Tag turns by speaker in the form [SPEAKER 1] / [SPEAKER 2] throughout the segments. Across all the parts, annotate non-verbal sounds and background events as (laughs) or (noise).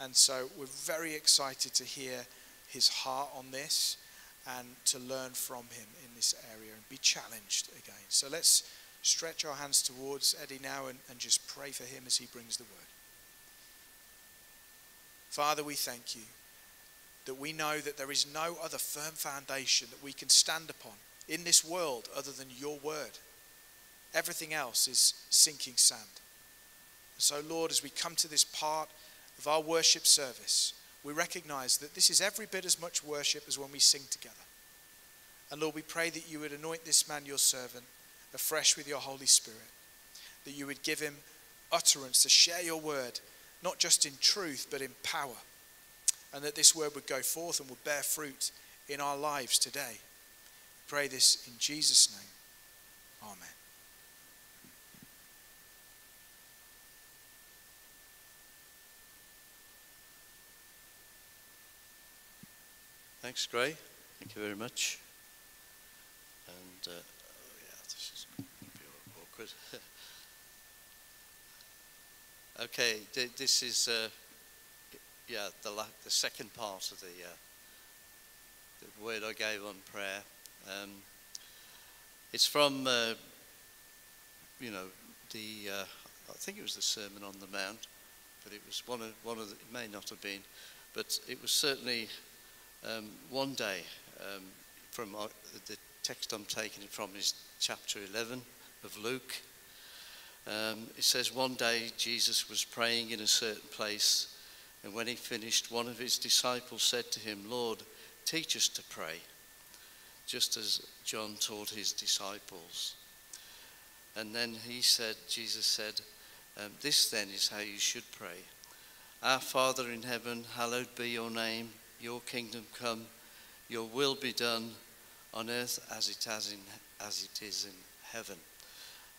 [SPEAKER 1] And so we're very excited to hear his heart on this and to learn from him in this area and be challenged again. So let's stretch our hands towards Eddie now and, and just pray for him as he brings the word. Father, we thank you that we know that there is no other firm foundation that we can stand upon in this world other than your word. Everything else is sinking sand. So, Lord, as we come to this part of our worship service, we recognize that this is every bit as much worship as when we sing together. And Lord, we pray that you would anoint this man, your servant, afresh with your Holy Spirit, that you would give him utterance to share your word, not just in truth, but in power, and that this word would go forth and would bear fruit in our lives today. Pray this in Jesus' name. Amen.
[SPEAKER 2] Thanks, Gray. Thank you very much. And uh, oh yeah, this is awkward. (laughs) okay, this is uh, yeah the the second part of the uh, the word I gave on prayer. Um, it's from uh, you know the uh, I think it was the Sermon on the Mount, but it was one of one of the, it may not have been, but it was certainly um, one day, um, from our, the text I'm taking it from is chapter 11 of Luke. Um, it says, One day Jesus was praying in a certain place, and when he finished, one of his disciples said to him, Lord, teach us to pray, just as John taught his disciples. And then he said, Jesus said, um, This then is how you should pray. Our Father in heaven, hallowed be your name. Your kingdom come, your will be done on earth as it, has in, as it is in heaven.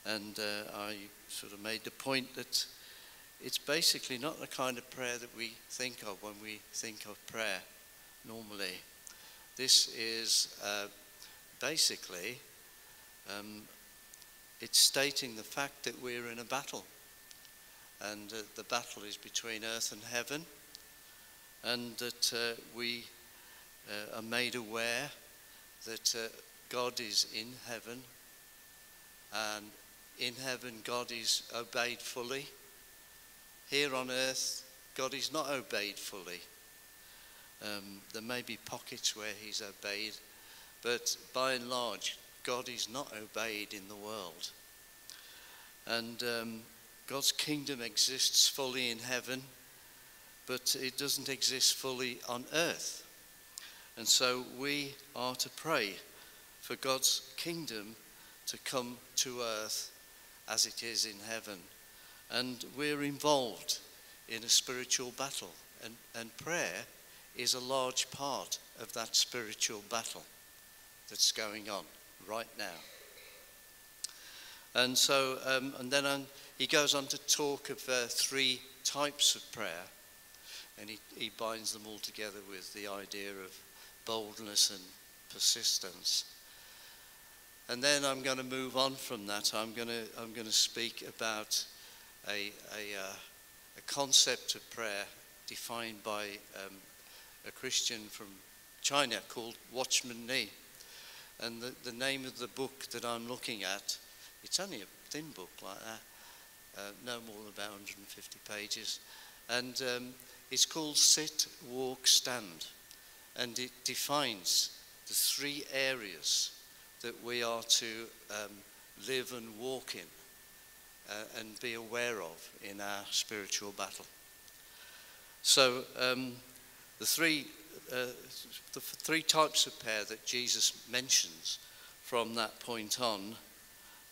[SPEAKER 2] And uh, I sort of made the point that it's basically not the kind of prayer that we think of when we think of prayer normally. This is uh, basically um, it's stating the fact that we're in a battle, and uh, the battle is between earth and heaven and that uh, we uh, are made aware that uh, God is in heaven, and in heaven, God is obeyed fully. Here on earth, God is not obeyed fully. Um, there may be pockets where He's obeyed, but by and large, God is not obeyed in the world. And um, God's kingdom exists fully in heaven but it doesn't exist fully on earth. And so we are to pray for God's kingdom to come to earth as it is in heaven. And we're involved in a spiritual battle. And, and prayer is a large part of that spiritual battle that's going on right now. And so, um, and then um, he goes on to talk of uh, three types of prayer and he, he binds them all together with the idea of boldness and persistence. And then I'm going to move on from that. I'm going to, I'm going to speak about a, a, uh, a concept of prayer defined by um, a Christian from China called Watchman Nee. And the, the name of the book that I'm looking at, it's only a thin book like that, uh, no more than about 150 pages. And um, it's called Sit, Walk, Stand, and it defines the three areas that we are to um, live and walk in uh, and be aware of in our spiritual battle. So, um, the three uh, the three types of prayer that Jesus mentions from that point on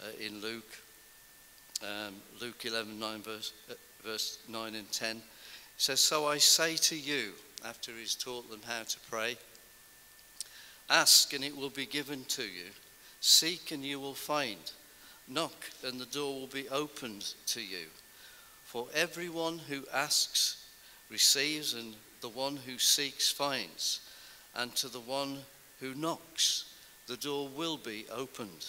[SPEAKER 2] uh, in Luke, um, Luke 11, 9, verse, uh, verse 9 and 10 says, So I say to you, after he's taught them how to pray, ask and it will be given to you, seek and you will find, knock and the door will be opened to you. For everyone who asks receives, and the one who seeks finds, and to the one who knocks, the door will be opened.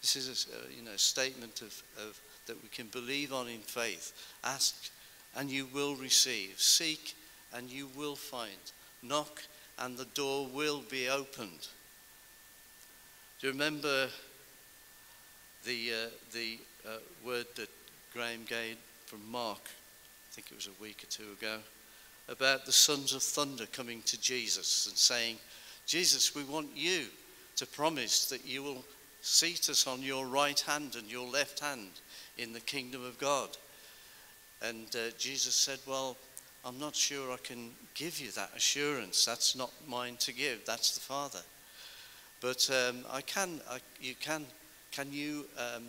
[SPEAKER 2] This is a you know, statement of, of, that we can believe on in faith. Ask and you will receive. Seek, and you will find. Knock, and the door will be opened. Do you remember the, uh, the uh, word that Graham gave from Mark, I think it was a week or two ago, about the sons of thunder coming to Jesus and saying, Jesus, we want you to promise that you will seat us on your right hand and your left hand in the kingdom of God. And uh, Jesus said, Well, I'm not sure I can give you that assurance. That's not mine to give, that's the Father. But um, I can, I, you can, can you, um,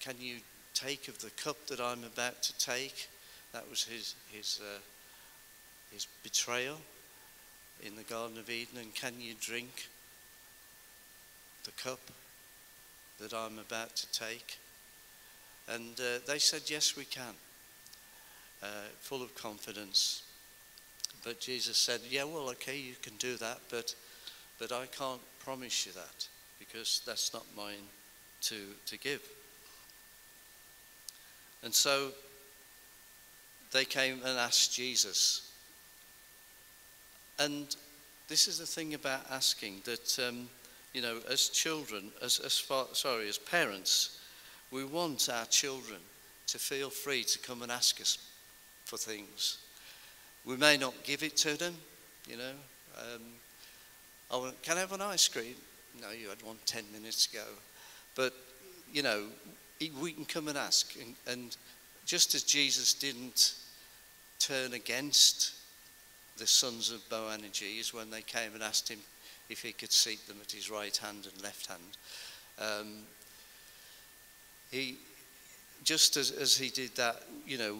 [SPEAKER 2] can you take of the cup that I'm about to take? That was his, his, uh, his betrayal in the Garden of Eden. And can you drink the cup that I'm about to take? And uh, they said, Yes, we can, uh, full of confidence. But Jesus said, Yeah, well, okay, you can do that, but, but I can't promise you that because that's not mine to, to give. And so they came and asked Jesus. And this is the thing about asking that, um, you know, as children, as, as far, sorry, as parents, we want our children to feel free to come and ask us for things. We may not give it to them, you know. Um, I can I have an ice cream? No, you had one 10 minutes ago. But, you know, we can come and ask. And, and just as Jesus didn't turn against the sons of Boanerges when they came and asked him if he could seat them at his right hand and left hand, um, he, just as, as he did that, you know,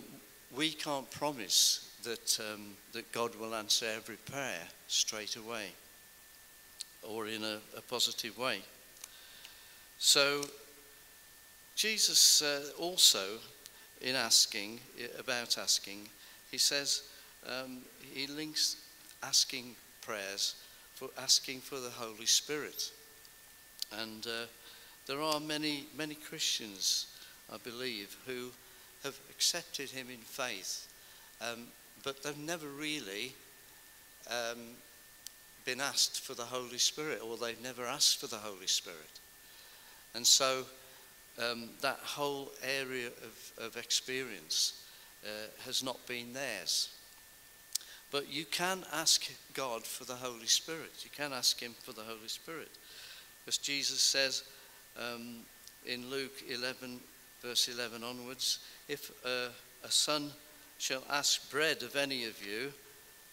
[SPEAKER 2] we can't promise that, um, that God will answer every prayer straight away or in a, a positive way. So, Jesus uh, also, in asking, about asking, he says, um, he links asking prayers for asking for the Holy Spirit. And uh, there are many, many Christians, I believe, who have accepted him in faith, um, but they've never really um, been asked for the Holy Spirit, or they've never asked for the Holy Spirit. And so um, that whole area of, of experience uh, has not been theirs. But you can ask God for the Holy Spirit. You can ask Him for the Holy Spirit. Because Jesus says um, in Luke 11, verse 11 onwards, if uh, a son shall ask bread of any of you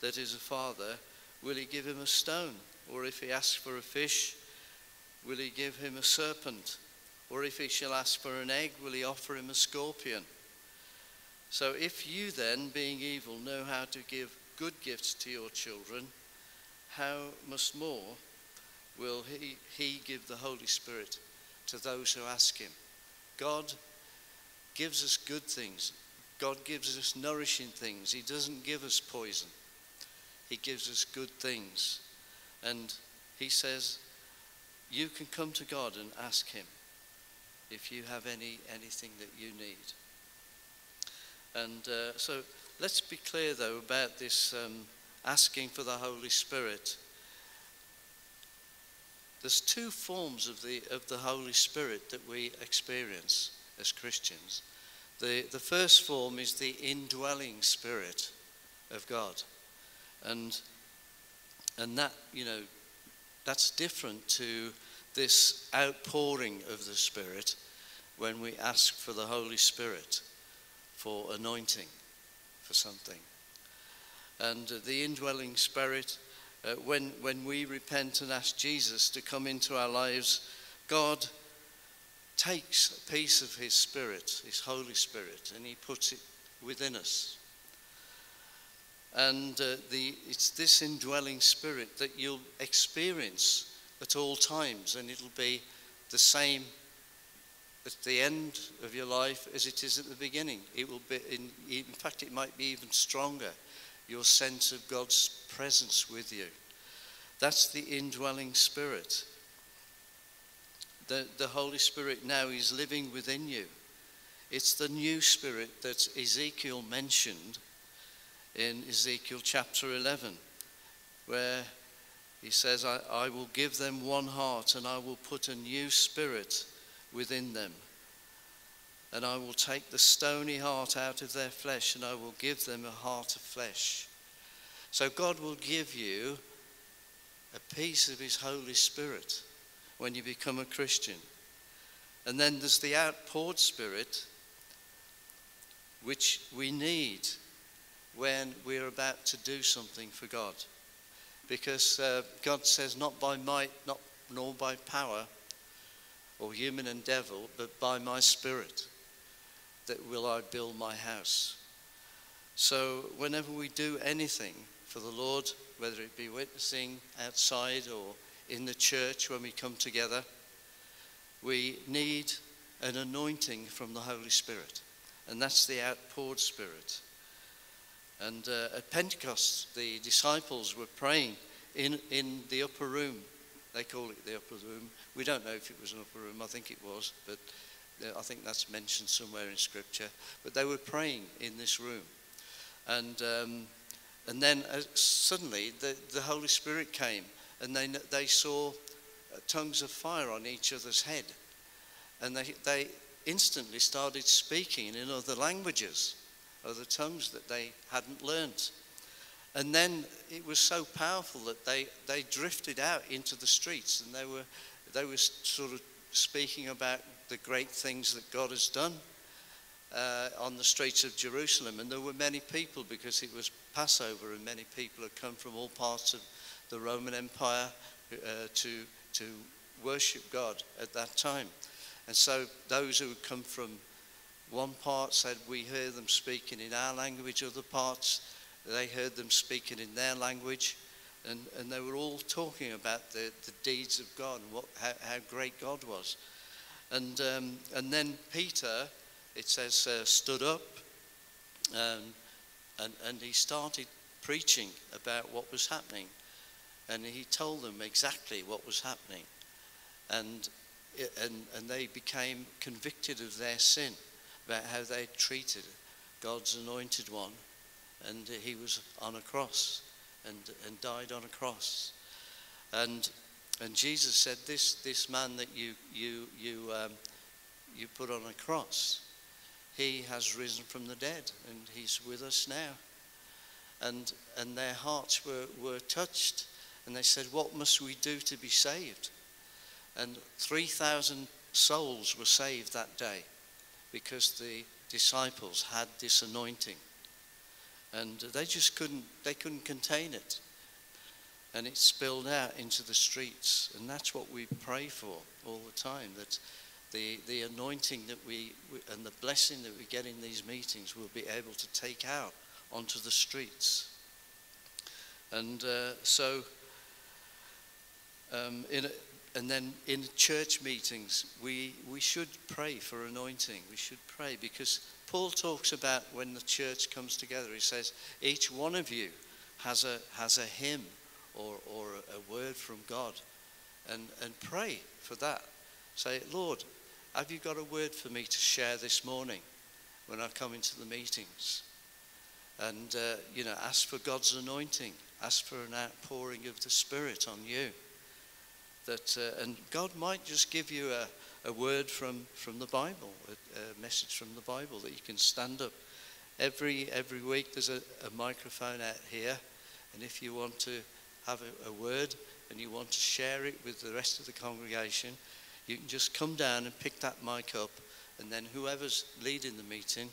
[SPEAKER 2] that is a father, will he give him a stone? Or if he asks for a fish, will he give him a serpent? Or if he shall ask for an egg, will he offer him a scorpion? So if you then, being evil, know how to give good gifts to your children, how much more will he, he give the Holy Spirit to those who ask him? God gives us good things. God gives us nourishing things. He doesn't give us poison. He gives us good things. And he says, you can come to God and ask him if you have any anything that you need. And uh, so let's be clear, though, about this um, asking for the Holy Spirit. There's two forms of the, of the Holy Spirit that we experience as Christians. The, the first form is the indwelling Spirit of God. And, and that, you know, that's different to this outpouring of the Spirit when we ask for the Holy Spirit for anointing for something. And the indwelling Spirit, uh, when, when we repent and ask Jesus to come into our lives, God takes a piece of His Spirit, His Holy Spirit, and He puts it within us. And uh, the, it's this indwelling spirit that you'll experience at all times, and it'll be the same at the end of your life as it is at the beginning. It will be, in, in fact, it might be even stronger. Your sense of God's presence with you. That's the indwelling spirit. The, the Holy Spirit now is living within you. It's the new spirit that Ezekiel mentioned in Ezekiel chapter 11, where he says, I, I will give them one heart and I will put a new spirit within them. And I will take the stony heart out of their flesh and I will give them a heart of flesh. So God will give you a piece of His Holy Spirit when you become a Christian. And then there's the outpoured Spirit, which we need when we're about to do something for God. Because uh, God says, not by might, not, nor by power or human endeavor, but by my Spirit that will I build my house. So whenever we do anything for the Lord, whether it be witnessing outside or in the church when we come together, we need an anointing from the Holy Spirit. And that's the outpoured Spirit. And uh, at Pentecost, the disciples were praying in, in the upper room. They call it the upper room. We don't know if it was an upper room, I think it was, but uh, I think that's mentioned somewhere in Scripture. But they were praying in this room. And, um, and then uh, suddenly the, the Holy Spirit came and they, they saw uh, tongues of fire on each other's head. And they, they instantly started speaking in other languages, other tongues that they hadn't learnt. And then it was so powerful that they, they drifted out into the streets and they were, they were sort of speaking about the great things that God has done uh, on the streets of Jerusalem. And there were many people because it was Passover and many people had come from all parts of the Roman Empire uh, to, to worship God at that time. And so those who come from one part said, We hear them speaking in our language, other parts, they heard them speaking in their language. And, and they were all talking about the, the deeds of God and what, how, how great God was. And, um, and then Peter, it says, uh, stood up um, and, and he started preaching about what was happening. And he told them exactly what was happening. And, and, and they became convicted of their sin, about how they treated God's anointed one. And he was on a cross and, and died on a cross. And, and Jesus said, this, this man that you, you, you, um, you put on a cross, he has risen from the dead and he's with us now. And, and their hearts were, were touched and they said, What must we do to be saved? And 3,000 souls were saved that day because the disciples had this anointing. And they just couldn't, they couldn't contain it. And it spilled out into the streets. And that's what we pray for all the time that the, the anointing that we, and the blessing that we get in these meetings will be able to take out onto the streets. And uh, so um, in a, and then in church meetings, we, we should pray for anointing. We should pray because Paul talks about when the church comes together, he says, each one of you has a, has a hymn or, or a word from God. And, and pray for that. Say, Lord, have you got a word for me to share this morning when I come into the meetings? And, uh, you know, ask for God's anointing. Ask for an outpouring of the Spirit on you that, uh, and God might just give you a, a word from, from the Bible, a, a, message from the Bible that you can stand up. Every, every week there's a, a microphone out here, and if you want to have a, a word and you want to share it with the rest of the congregation, you can just come down and pick that mic up, and then whoever's leading the meeting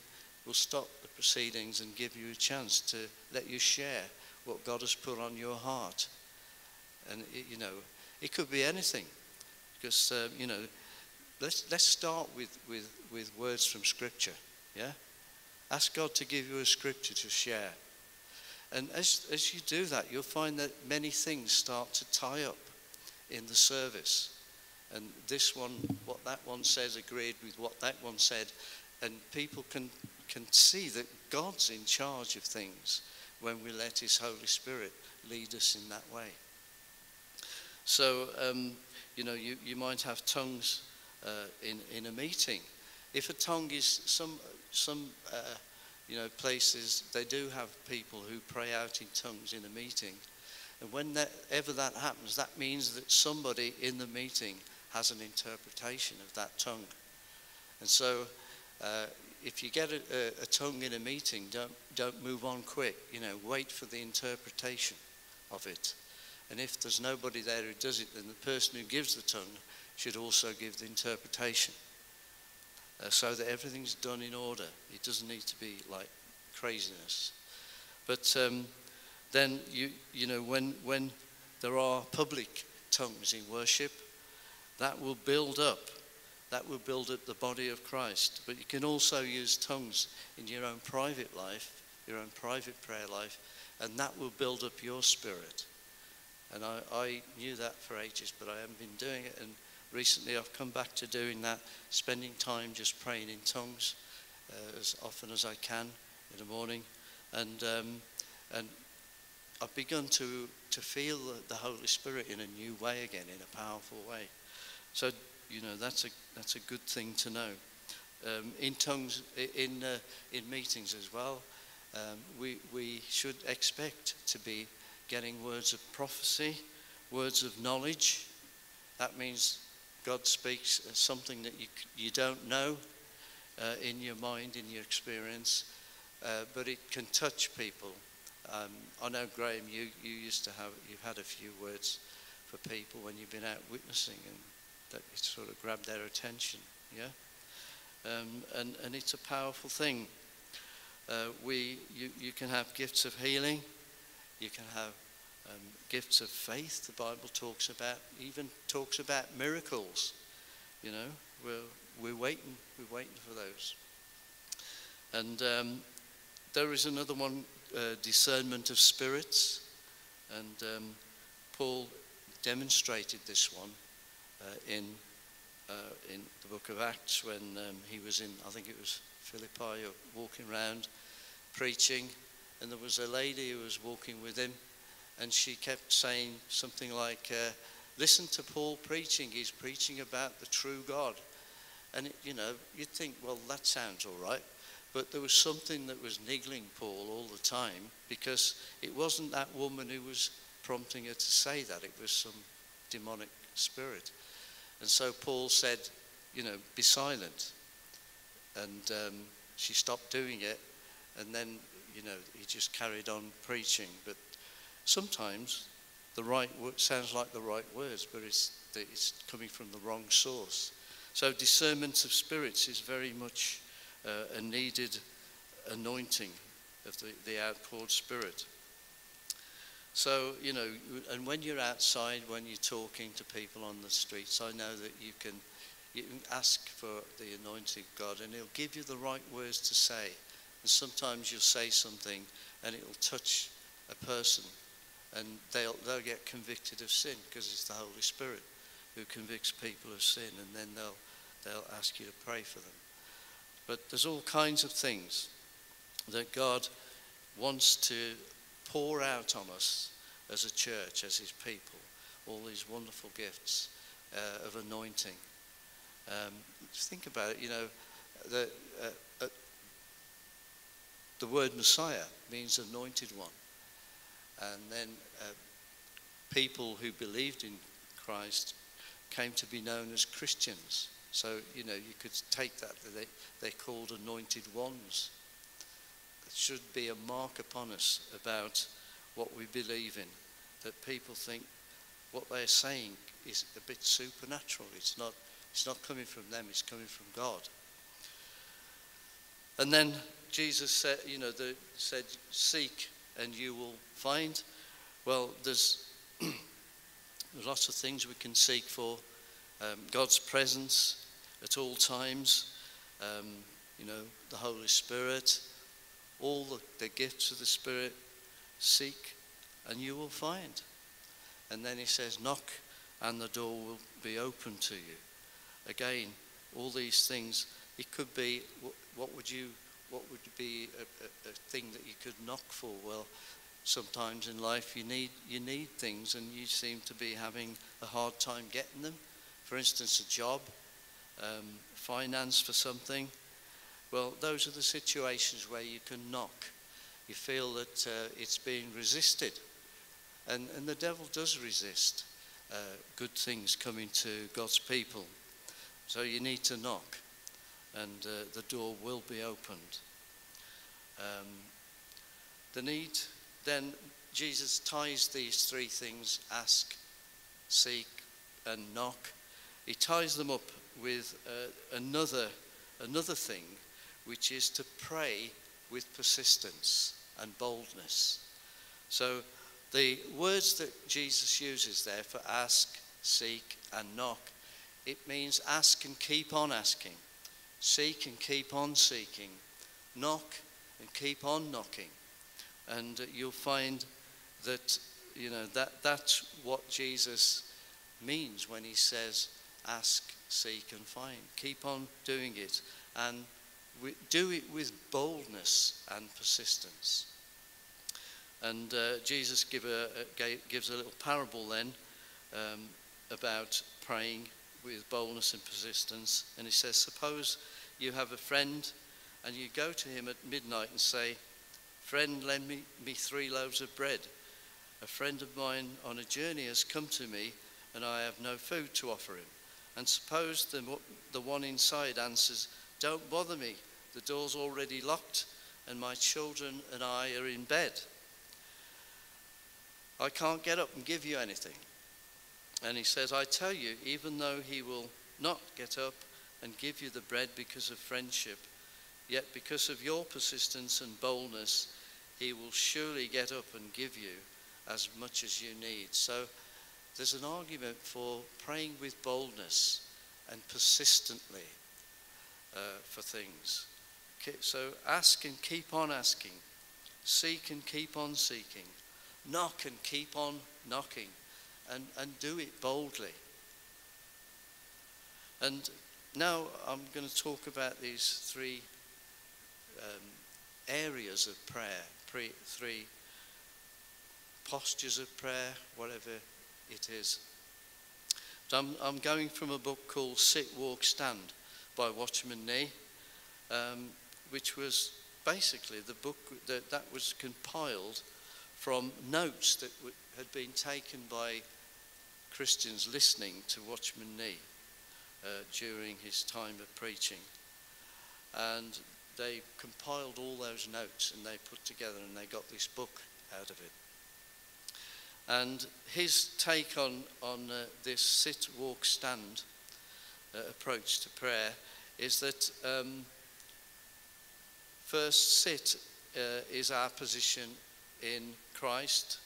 [SPEAKER 2] will stop the proceedings and give you a chance to let you share what God has put on your heart. And, it, you know, it could be anything. Because, uh, you know, let's, let's start with, with, with words from Scripture. Yeah? Ask God to give you a Scripture to share. And as, as you do that, you'll find that many things start to tie up in the service. And this one, what that one says, agreed with what that one said. And people can, can see that God's in charge of things when we let His Holy Spirit lead us in that way. So, um, you know, you, you might have tongues uh, in, in a meeting. If a tongue is some, some uh, you know, places, they do have people who pray out in tongues in a meeting. And whenever that happens, that means that somebody in the meeting has an interpretation of that tongue. And so, uh, if you get a, a, a, tongue in a meeting, don't, don't move on quick. You know, wait for the interpretation of it. And if there's nobody there who does it, then the person who gives the tongue should also give the interpretation uh, so that everything's done in order. It doesn't need to be like craziness. But um, then, you, you know, when, when there are public tongues in worship, that will build up. That will build up the body of Christ. But you can also use tongues in your own private life, your own private prayer life, and that will build up your spirit. And I, I knew that for ages, but I haven't been doing it. And recently I've come back to doing that, spending time just praying in tongues uh, as often as I can in the morning. And, um, and I've begun to, to feel the Holy Spirit in a new way again, in a powerful way. So, you know, that's a, that's a good thing to know. Um, in tongues, in, uh, in meetings as well, um, we, we should expect to be getting words of prophecy, words of knowledge. That means God speaks something that you, you don't know uh, in your mind, in your experience, uh, but it can touch people. Um, I know, Graham, you, you used to have, you've had a few words for people when you've been out witnessing and that it sort of grabbed their attention, yeah? Um, and, and it's a powerful thing. Uh, we, you, you can have gifts of healing, you can have um, gifts of faith, the Bible talks about, even talks about miracles. You know, we're, we're waiting, we're waiting for those. And um, there is another one, uh, discernment of spirits. And um, Paul demonstrated this one uh, in, uh, in the book of Acts when um, he was in, I think it was Philippi, walking around preaching. And there was a lady who was walking with him and she kept saying something like, uh, Listen to Paul preaching. He's preaching about the true God. And, it, you know, you'd think, well, that sounds all right. But there was something that was niggling Paul all the time because it wasn't that woman who was prompting her to say that, it was some demonic spirit. And so Paul said, you know, be silent. And um, she stopped doing it. And then, you know, he just carried on preaching. But Sometimes the right word sounds like the right words, but it's, it's coming from the wrong source. So discernment of spirits is very much uh, a needed anointing of the, the outpoured spirit. So, you know, and when you're outside, when you're talking to people on the streets, I know that you can, you can ask for the anointing of God and He'll give you the right words to say. And sometimes you'll say something and it'll touch a person and they'll, they'll get convicted of sin because it's the Holy Spirit who convicts people of sin, and then they'll, they'll ask you to pray for them. But there's all kinds of things that God wants to pour out on us as a church, as his people, all these wonderful gifts uh, of anointing. Um, think about it, you know, the, uh, the word Messiah means anointed one. And then uh, people who believed in Christ came to be known as Christians. So, you know, you could take that, they, they're called anointed ones. It should be a mark upon us about what we believe in, that people think what they're saying is a bit supernatural. It's not, it's not coming from them, it's coming from God. And then Jesus said, you know, the, said, seek and you will find? Well, (clears throat) there's, lots of things we can seek for. Um, God's presence at all times, um, you know, the Holy Spirit, all the, the gifts of the Spirit. Seek and you will find. And then he says, knock and the door will be open to you. Again, all these things, it could be, what, would you what would be a, a, a, thing that you could knock for? Well, sometimes in life you need you need things, and you seem to be having a hard time getting them. For instance, a job, um, finance for something, Well, those are the situations where you can knock. You feel that uh, it's being resisted. And, and the devil does resist uh, good things coming to God's people. So you need to knock, and uh, the door will be opened. Um, the need, then Jesus ties these three things ask, seek, and knock. He ties them up with uh, another, another thing, which is to pray with persistence and boldness. So the words that Jesus uses there for ask, seek, and knock, it means ask and keep on asking, seek and keep on seeking, knock and keep on knocking. And uh, you'll find that, you know, that, that's what Jesus means when he says, ask, seek, and find. Keep on doing it and do it with boldness and persistence. And uh, Jesus give a, a, gives a little parable then um, about praying with boldness and persistence. And he says, Suppose you have a friend and you go to him at midnight and say, Friend, lend me, me three loaves of bread. A friend of mine on a journey has come to me and I have no food to offer him. And suppose the, the one inside answers, Don't bother me, the door's already locked and my children and I are in bed. I can't get up and give you anything. And he says, I tell you, even though he will not get up and give you the bread because of friendship, yet because of your persistence and boldness, he will surely get up and give you as much as you need. So there's an argument for praying with boldness and persistently uh, for things. So ask and keep on asking, seek and keep on seeking knock and keep on knocking and, and do it boldly. And now I'm going to talk about these three um, areas of prayer, pre, three postures of prayer, whatever it is. I'm, I'm going from a book called Sit, Walk, Stand by Watchman Nee, um, which was basically the book that, that was compiled from notes that had been taken by Christians listening to Watchman Nee during his time of preaching. And they compiled all those notes and they put together and they got this book out of it. And his take on, on uh, this sit, walk, stand uh, approach to prayer is that um, first, sit uh, is our position in Christ,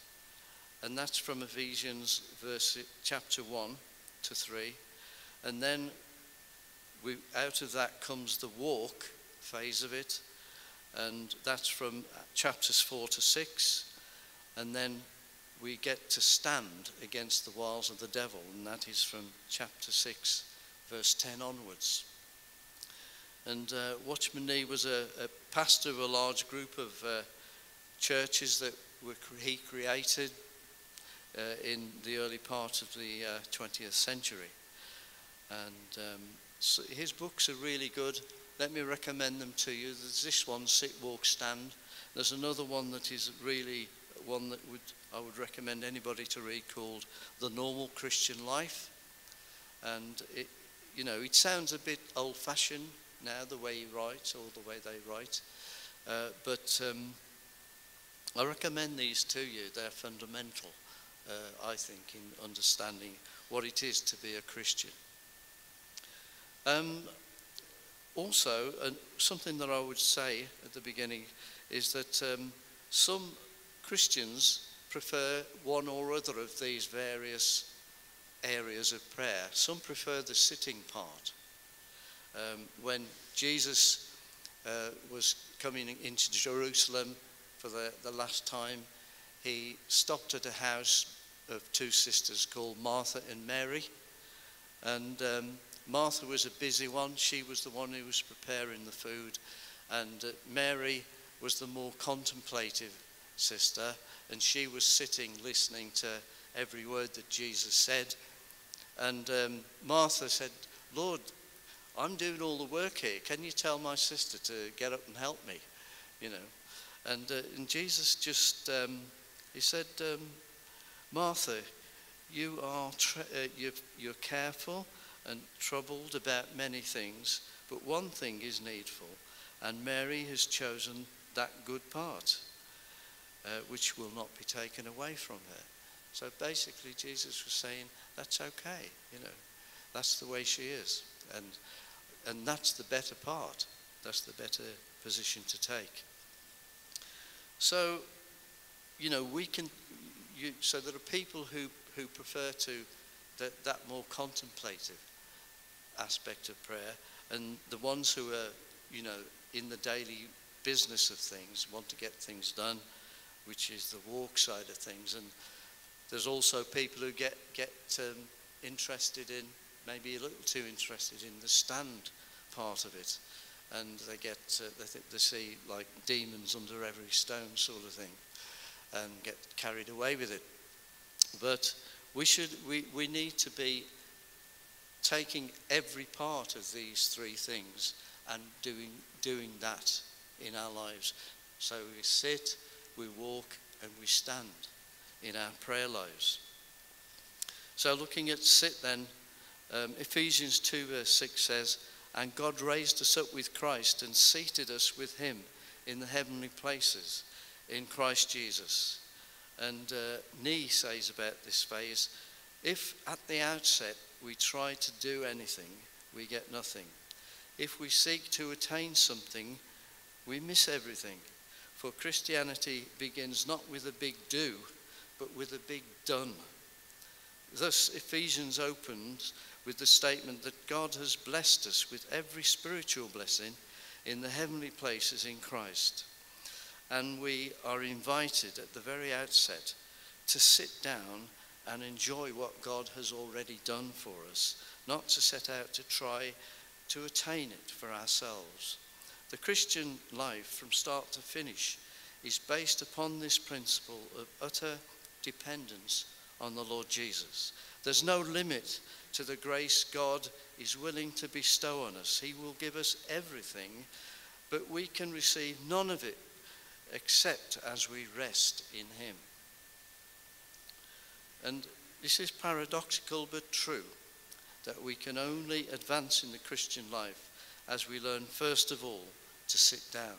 [SPEAKER 2] and that's from Ephesians verse chapter 1 to 3. And then we, out of that comes the walk phase of it, and that's from chapters 4 to 6. And then we get to stand against the wiles of the devil, and that is from chapter 6, verse 10 onwards. And uh, Watchman Nee was a, a, pastor of a large group of uh, churches that were, he created uh, in the early part of the uh, 20th century. And um, so his books are really good. Let me recommend them to you. There's this one, Sit, Walk, Stand. There's another one that is really one that would I would recommend anybody to read called The Normal Christian Life. And it, you know, it sounds a bit old-fashioned now, the way he writes or the way they write. Uh, but um, I recommend these to you. They're fundamental, uh, I think, in understanding what it is to be a Christian. Um, also, uh, something that I would say at the beginning is that um, some Christians prefer one or other of these various areas of prayer. Some prefer the sitting part. Um, when Jesus uh, was coming into Jerusalem, for the, the last time, he stopped at a house of two sisters called Martha and Mary. And um, Martha was a busy one. She was the one who was preparing the food. And uh, Mary was the more contemplative sister. And she was sitting listening to every word that Jesus said. And um, Martha said, Lord, I'm doing all the work here. Can you tell my sister to get up and help me? You know. And, uh, and Jesus just, um, he said, um, Martha, you are uh, you're, you're careful and troubled about many things, but one thing is needful, and Mary has chosen that good part, uh, which will not be taken away from her. So basically, Jesus was saying, that's okay, you know, that's the way she is. And, and that's the better part, that's the better position to take. So, you know, we can, you, so there are people who, who prefer to that, that more contemplative aspect of prayer, and the ones who are, you know, in the daily business of things, want to get things done, which is the walk side of things. And there's also people who get, get um, interested in, maybe a little too interested in the stand part of it. And they get, uh, they they see like demons under every stone sort of thing and get carried away with it. But we should, we, we need to be taking every part of these three things and doing, doing that in our lives. So we sit, we walk, and we stand in our prayer lives. So looking at sit then, um, Ephesians 2 verse 6 says, And God raised us up with Christ and seated us with him in the heavenly places in Christ Jesus. And uh, Nee says about this phase, if at the outset we try to do anything, we get nothing. If we seek to attain something, we miss everything. For Christianity begins not with a big do, but with a big done. Thus, Ephesians opens with the statement that God has blessed us with every spiritual blessing in the heavenly places in Christ. And we are invited at the very outset to sit down and enjoy what God has already done for us, not to set out to try to attain it for ourselves. The Christian life, from start to finish, is based upon this principle of utter dependence on the Lord Jesus. There's no limit to the grace God is willing to bestow on us. He will give us everything, but we can receive none of it except as we rest in Him. And this is paradoxical but true that we can only advance in the Christian life as we learn, first of all, to sit down.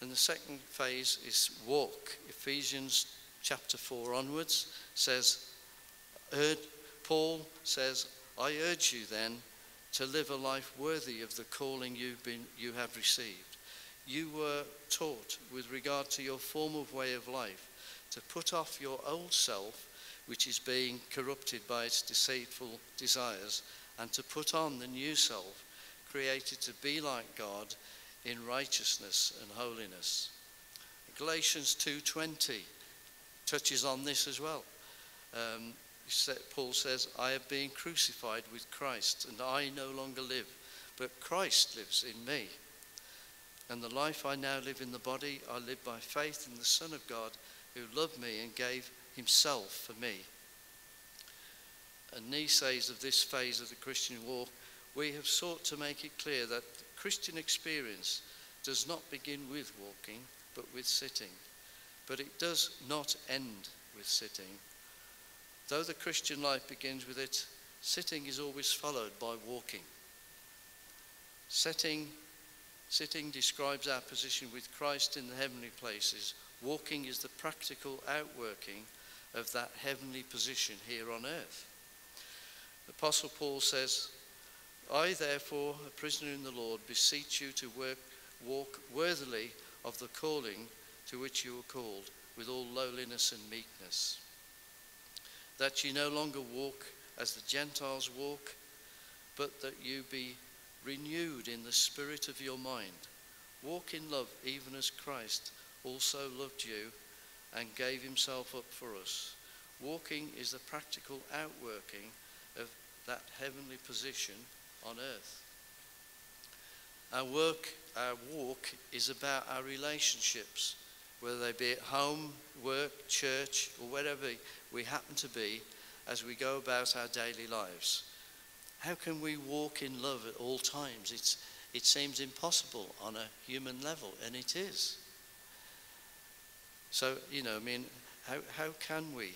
[SPEAKER 2] And the second phase is walk. Ephesians chapter 4 onwards says, Paul says, I urge you then to live a life worthy of the calling you've been, you have received. You were taught with regard to your former way of life to put off your old self, which is being corrupted by its deceitful desires, and to put on the new self, created to be like God in righteousness and holiness. Galatians 2:20 touches on this as well. Um, Paul says, I have been crucified with Christ, and I no longer live, but Christ lives in me. And the life I now live in the body, I live by faith in the Son of God, who loved me and gave himself for me. And Nee says of this phase of the Christian walk, we have sought to make it clear that the Christian experience does not begin with walking, but with sitting. But it does not end with sitting. Though the Christian life begins with it, sitting is always followed by walking. Sitting, sitting describes our position with Christ in the heavenly places. Walking is the practical outworking of that heavenly position here on earth. The Apostle Paul says, I, therefore, a prisoner in the Lord, beseech you to work, walk worthily of the calling to which you are called, with all lowliness and meekness. That you no longer walk as the Gentiles walk, but that you be renewed in the spirit of your mind. Walk in love, even as Christ also loved you and gave himself up for us. Walking is the practical outworking of that heavenly position on earth. Our work, our walk is about our relationships, whether they be at home, work, church, or wherever we happen to be as we go about our daily lives. how can we walk in love at all times? It's, it seems impossible on a human level, and it is. So, you know, I mean, how, how can we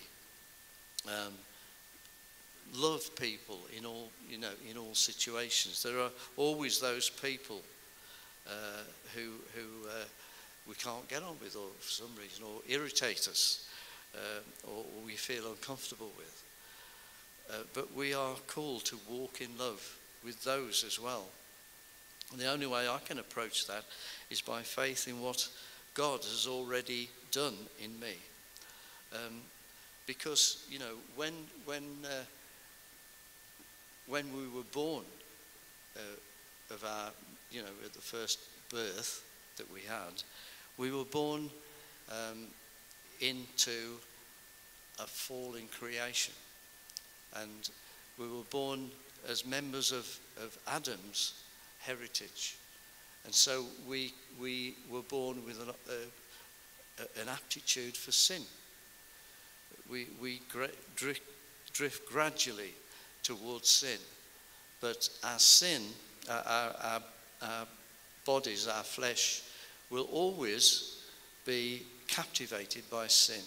[SPEAKER 2] um, love people in all, you know, in all situations? There are always those people uh, who, who uh, we can't get on with or for some reason or irritate us uh, or, or we feel uncomfortable with. Uh, but we are called to walk in love with those as well. And the only way I can approach that is by faith in what God has already done in me. Um, because, you know, when, when, uh, when we were born uh, of our, you know, at the first birth that we had, we were born um, into a fallen creation. And we were born as members of, of Adam's heritage. And so we, we were born with an, uh, an aptitude for sin. We, we drift, drift gradually towards sin. But our sin, our, our, our bodies, our flesh, will always be captivated by sin.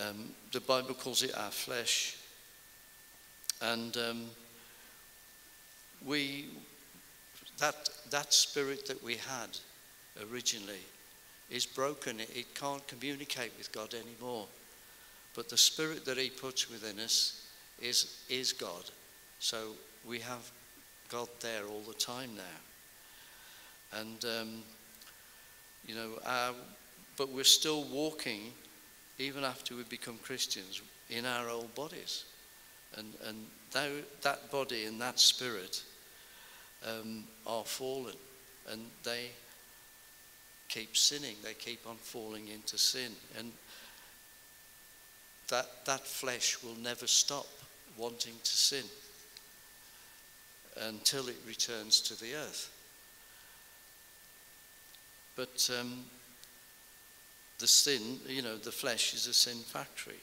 [SPEAKER 2] Um, the Bible calls it our flesh. And um, we, that, that spirit that we had originally is broken. It, it can't communicate with God anymore. But the spirit that He puts within us is, is God. So we have God there all the time now. And, um, you know, our, but we're still walking even after we become Christians, in our old bodies. And, and that, that body and that spirit um, are fallen and they keep sinning, they keep on falling into sin. And that, that flesh will never stop wanting to sin until it returns to the earth. But um, the sin, you know, the flesh is a sin factory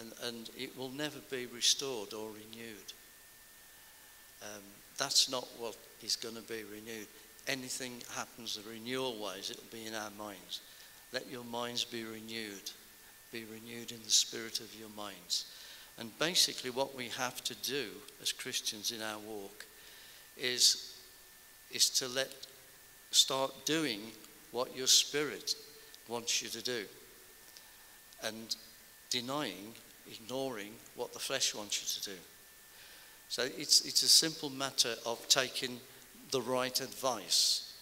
[SPEAKER 2] and, and it will never be restored or renewed. Um, that's not what is going to be renewed. Anything happens the renewal wise, it'll be in our minds. Let your minds be renewed. Be renewed in the spirit of your minds. And basically, what we have to do as Christians in our walk is, is to let start doing what your spirit wants you to do and denying, ignoring what the flesh wants you to do. So it's, it's a simple matter of taking the right advice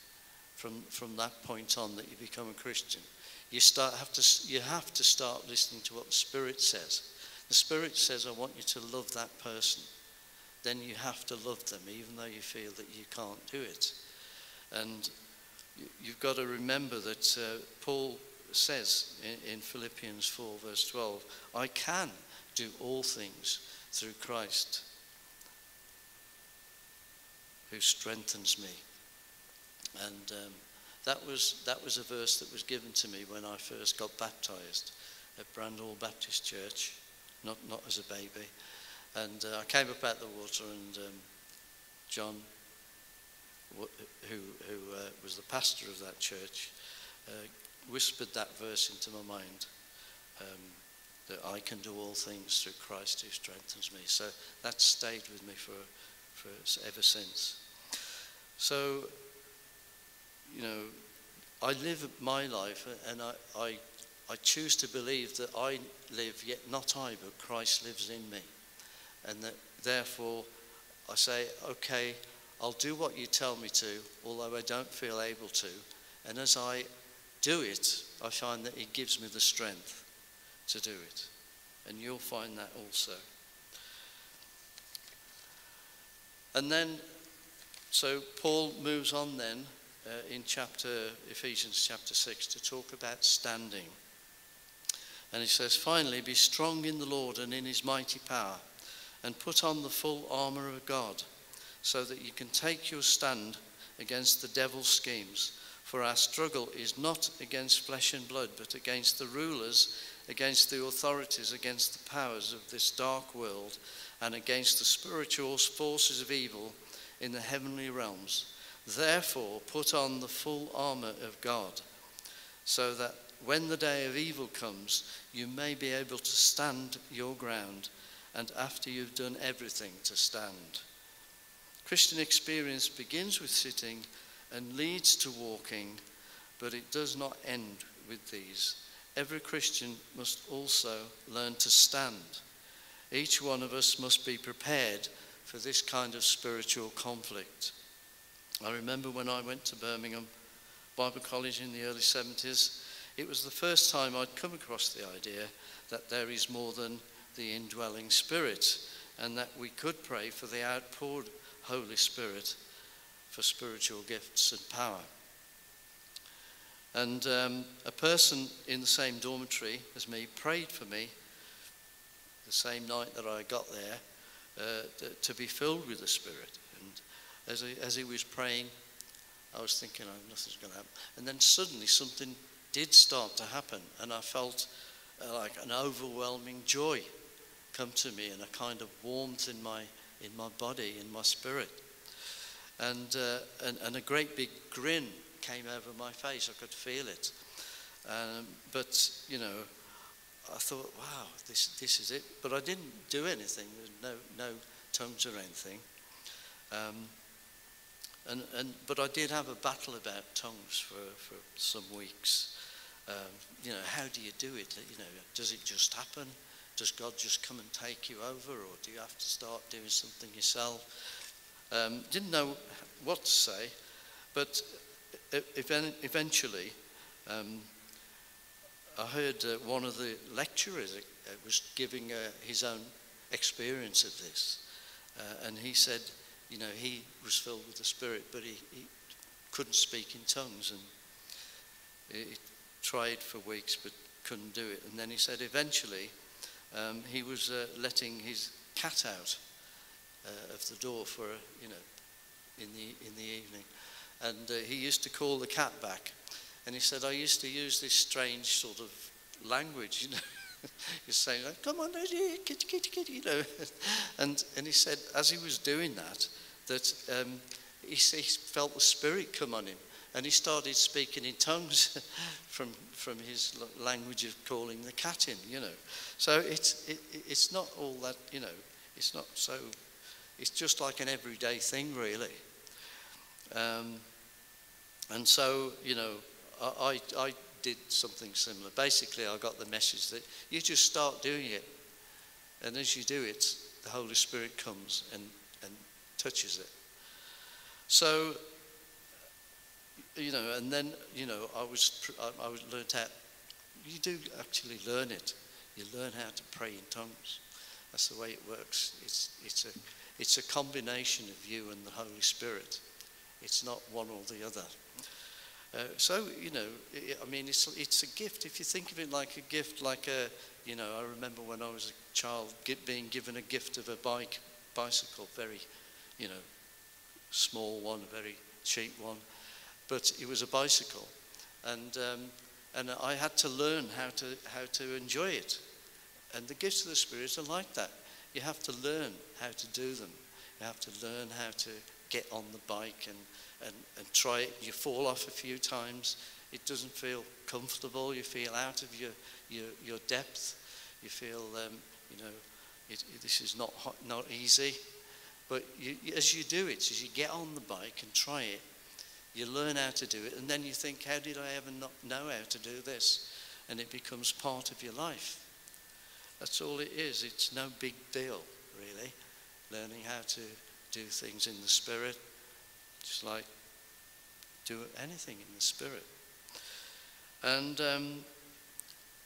[SPEAKER 2] from, from that point on that you become a Christian. You, start, have to, you have to start listening to what the Spirit says. The Spirit says, I want you to love that person. Then you have to love them, even though you feel that you can't do it. And you've got to remember that uh, Paul says in, in Philippians 4, verse 12, I can do all things through Christ who strengthens me. And um, that, was, that was a verse that was given to me when I first got baptized at Brandall Baptist Church, not, not as a baby. And uh, I came up out of the water, and um, John who, who uh, was the pastor of that church, uh, whispered that verse into my mind um, that I can do all things through Christ who strengthens me. So that stayed with me for, for ever since. So, you know, I live my life and I, I, I choose to believe that I live, yet not I, but Christ lives in me. And that therefore I say, okay, I'll do what you tell me to, although I don't feel able to. And as I do it, I find that it gives me the strength to do it. And you'll find that also. And then, so Paul moves on then uh, in chapter, Ephesians chapter 6, to talk about standing. And he says, finally, be strong in the Lord and in his mighty power, and put on the full armour of God so that you can take your stand against the devil's schemes. For our struggle is not against flesh and blood, but against the rulers, against the authorities, against the powers of this dark world, and against the spiritual forces of evil in the heavenly realms. Therefore, put on the full armour of God, so that when the day of evil comes, you may be able to stand your ground, and after you've done everything, to stand. Christian experience begins with sitting and leads to walking, but it does not end with these. Every Christian must also learn to stand. Each one of us must be prepared for this kind of spiritual conflict. I remember when I went to Birmingham Bible College in the early 70s, it was the first time I'd come across the idea that there is more than the indwelling spirit and that we could pray for the outpoured Holy Spirit for spiritual gifts and power. And um, a person in the same dormitory as me prayed for me the same night that I got there uh, to be filled with the Spirit. And as he, as he was praying, I was thinking, oh, nothing's going to happen. And then suddenly something did start to happen, and I felt uh, like an overwhelming joy come to me and a kind of warmth in my, in my body, in my spirit. And, uh, and, and a great big grin came over my face. I could feel it. Um, but, you know, I thought, wow, this, this is it. But I didn't do anything. There was no, no tongues or anything. Um, and, and, but I did have a battle about tongues for, for some weeks. Um, you know, how do you do it? You know, does it just happen? Does God just come and take you over, or do you have to start doing something yourself? Um, didn't know what to say, but eventually, um, I heard uh, one of the lecturers uh, was giving uh, his own experience of this. Uh, and he said, you know, he was filled with the Spirit, but he, he couldn't speak in tongues. And he, tried for weeks, but couldn't do it. And then he said eventually um, he was uh, letting his cat out of the door for, you know, in the, in the evening. And he used to call the cat back and he said, I used to use this strange sort of language, you know. (laughs) He's saying, come on, kitty, kitty, kitty, you know. (laughs) and, and he said, as he was doing that, that um, he, he felt the Spirit come on him. And he started speaking in tongues (laughs) from, from his language of calling the cat in, you know. So it's, it, it's not all that, you know, it's not so, it's just like an everyday thing, really. Um, and so, you know, I, I did something similar. Basically, I got the message that you just start doing it. And as you do it, the Holy Spirit comes and, and touches it. So, you know, and then, you know, I was, I, I was learned how, you do actually learn it. You learn how to pray in tongues. That's the way it works. It's, it's, a, it's a combination of you and the Holy Spirit. It's not one or the other. Uh, so, you know, I mean, it's, it's a gift. If you think of it like a gift, like a, you know, I remember when I was a child being given a gift of a bike, bicycle, very, you know, small one, very cheap one, but it was a bicycle. And, um, and I had to learn how to, how to enjoy it. And the gifts of the Spirit are like that. You have to learn how to do them. You have to learn how to get on the bike and, and, and try it. You fall off a few times. It doesn't feel comfortable. You feel out of your, your, your depth. You feel, um, you know, it, it, this is not, hot, not easy. But you, as you do it, as you get on the bike and try it, you learn how to do it. And then you think, how did I ever not know how to do this? And it becomes part of your life. That's all it is. It's no big deal, really, learning how to do things in the Spirit, just like do anything in the Spirit. And, um,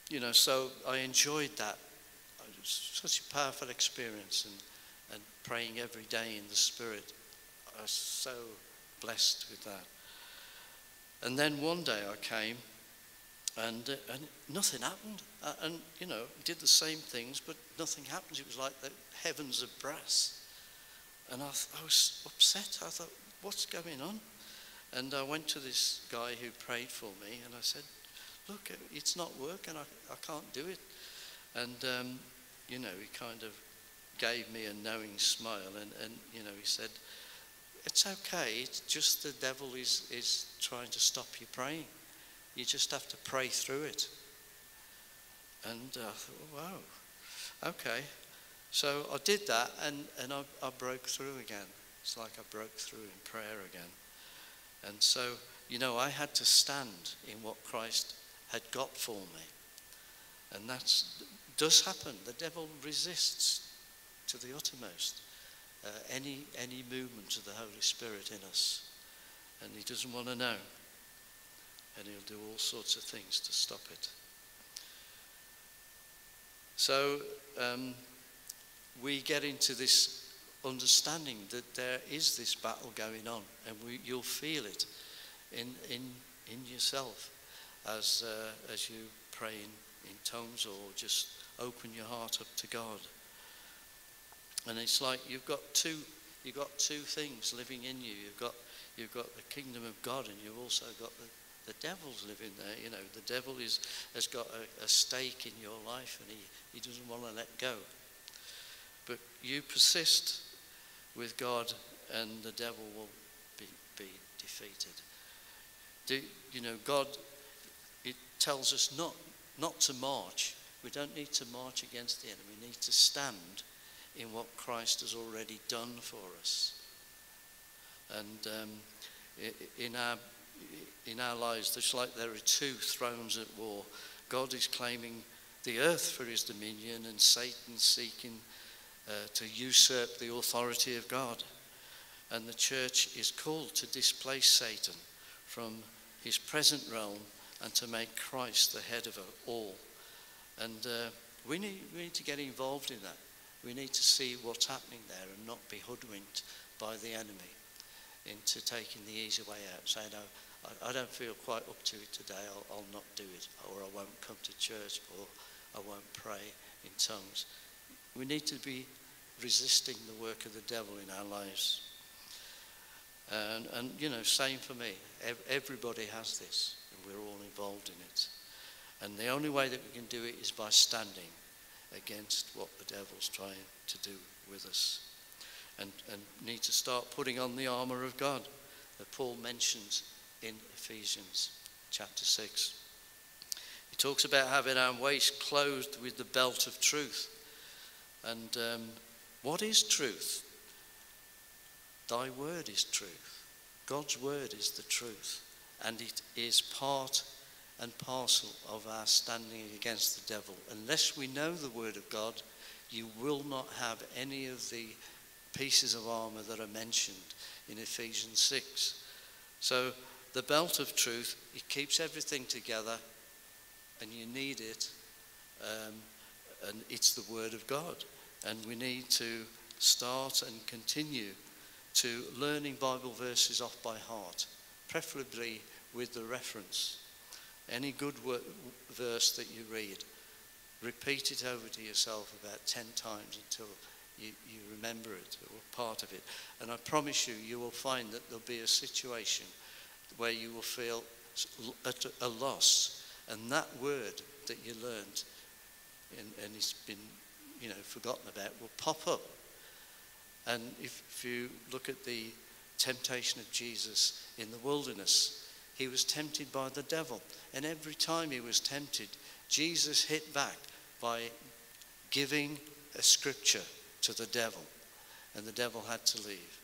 [SPEAKER 2] you know, so I enjoyed that. It was such a powerful experience and, and praying every day in the Spirit. I was so blessed with that. And then one day I came and, uh, and nothing happened. Uh, and, you know, did the same things, but nothing happened. It was like the heavens of brass. And I, I was upset. I thought, what's going on? And I went to this guy who prayed for me and I said, Look, it's not working. I, I can't do it. And, um, you know, he kind of gave me a knowing smile and, and, you know, he said, It's okay. It's just the devil is, is trying to stop you praying. You just have to pray through it. And uh, I thought, wow, okay. So I did that and, and I, I broke through again. It's like I broke through in prayer again. And so, you know, I had to stand in what Christ had got for me. And that does happen. The devil resists to the uttermost uh, any, any movement of the Holy Spirit in us. And he doesn't want to know. And he'll do all sorts of things to stop it. So um, we get into this understanding that there is this battle going on, and we, you'll feel it in, in, in yourself as, uh, as you pray in, in tongues or just open your heart up to God. And it's like you've got two, you've got two things living in you. You've got, you've got the kingdom of God, and you've also got the, the devil's living there. You know, the devil is, has got a, a stake in your life, and he, he doesn't want to let go. But you persist with God, and the devil will be, be defeated. Do, you know, God, it tells us not, not to march. We don't need to march against the enemy. We need to stand in what Christ has already done for us. And um, in, our, in our lives, it's like there are two thrones at war. God is claiming the earth for his dominion, and Satan seeking uh, to usurp the authority of God. And the church is called to displace Satan from his present realm and to make Christ the head of all. And uh, we, need, we need to get involved in that. We need to see what's happening there and not be hoodwinked by the enemy into taking the easy way out, saying, no, I, I don't feel quite up to it today, I'll, I'll not do it, or I won't come to church, or I won't pray in tongues. We need to be resisting the work of the devil in our lives. And, and you know, same for me. Everybody has this, and we're all involved in it. And the only way that we can do it is by standing against what the devil's trying to do with us. And, and need to start putting on the armour of God that Paul mentions in Ephesians chapter 6. He talks about having our waist clothed with the belt of truth. And um, what is truth? Thy word is truth. God's word is the truth. And it is part and parcel of our standing against the devil. Unless we know the word of God, you will not have any of the pieces of armor that are mentioned in Ephesians 6. So the belt of truth, it keeps everything together and you need it. Um, and it's the word of God. And we need to start and continue to learning Bible verses off by heart, preferably with the reference. Any good verse that you read, repeat it over to yourself about 10 times until you, you remember it or part of it. And I promise you, you will find that there'll be a situation where you will feel at a loss. And that word that you learned and, and it's been you know, forgotten about will pop up. And if, if you look at the temptation of Jesus in the wilderness, he was tempted by the devil. And every time he was tempted, Jesus hit back by giving a scripture to the devil. And the devil had to leave.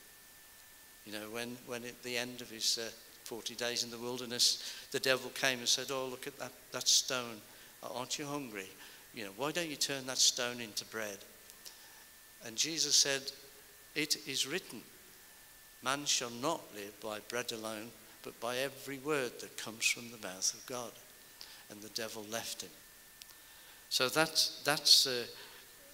[SPEAKER 2] You know, when, when at the end of his uh, 40 days in the wilderness, the devil came and said, Oh, look at that, that stone. Aren't you hungry? You know, why don't you turn that stone into bread? And Jesus said, It is written, man shall not live by bread alone, but by every word that comes from the mouth of God. And the devil left him. So that's, that's uh,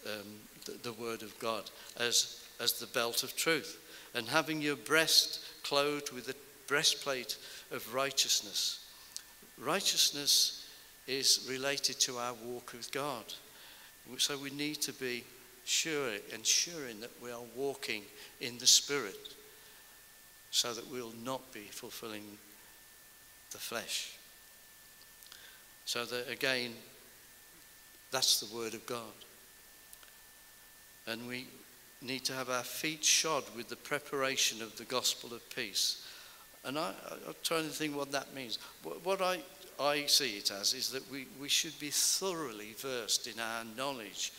[SPEAKER 2] um, the, the word of God as, as the belt of truth. And having your breast clothed with the breastplate of righteousness. Righteousness is related to our walk with God. So we need to be sure, ensuring that we are walking in the Spirit. so that we'll not be fulfilling the flesh. So that again, that's the word of God. And we need to have our feet shod with the preparation of the gospel of peace. And I, I'm trying to think what that means. What I, I see it as is that we, we should be thoroughly versed in our knowledge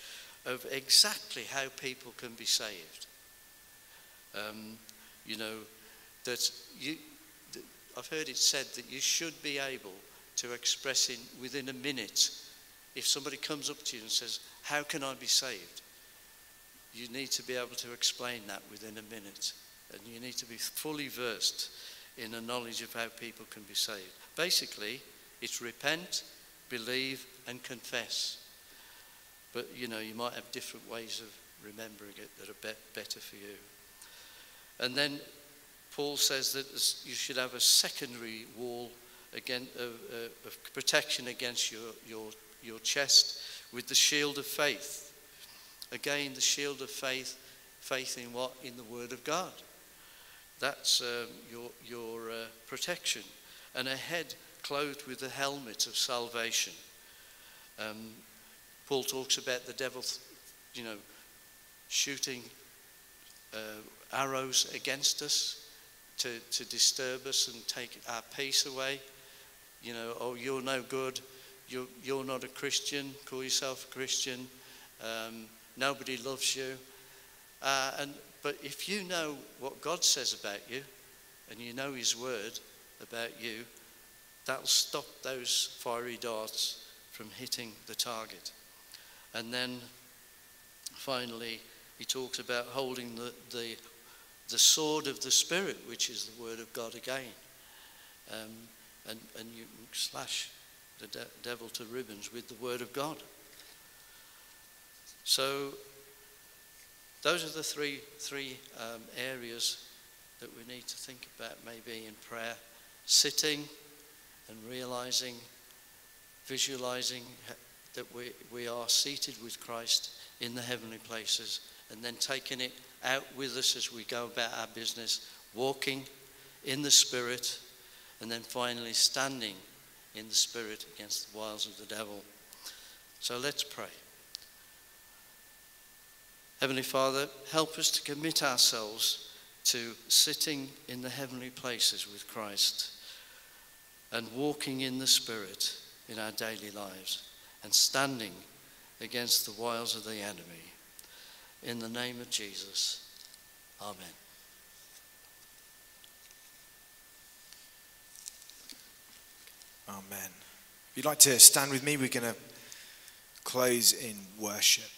[SPEAKER 2] of exactly how people can be saved. Um, you know, that you, I've heard it said that you should be able to express in within a minute if somebody comes up to you and says, How can I be saved? You need to be able to explain that within a minute. And you need to be fully versed in a knowledge of how people can be saved. Basically, it's repent, believe, and confess. But you know, you might have different ways of remembering it that are be- better for you. And then Paul says that you should have a secondary wall again, of, uh, of protection against your, your, your chest with the shield of faith. Again, the shield of faith, faith in what? In the Word of God. That's um, your, your uh, protection. And a head clothed with the helmet of salvation. Um, Paul talks about the devil, you know, shooting uh, arrows against us to, to disturb us and take our peace away. You know, oh, you're no good. You're, you're not a Christian. Call yourself a Christian. Um, nobody loves you. Uh, and, but if you know what God says about you and you know His word about you, that'll stop those fiery darts from hitting the target. And then finally, he talks about holding the, the, the sword of the Spirit, which is the word of God again. Um, and, and you slash the de- devil to ribbons with the word of God. So those are the three, three um, areas that we need to think about maybe in prayer. Sitting and realizing, visualizing that we, we are seated with Christ in the heavenly places and then taking it out with us as we go about our business, walking in the Spirit, and then finally standing in the Spirit against the wiles of the devil. So let's pray. Heavenly Father, help us to commit ourselves to sitting in the heavenly places with Christ and walking in the Spirit in our daily lives and standing against the wiles of the enemy. In the name of Jesus, Amen.
[SPEAKER 1] Amen. If you'd like to stand with me, we're going to close in worship.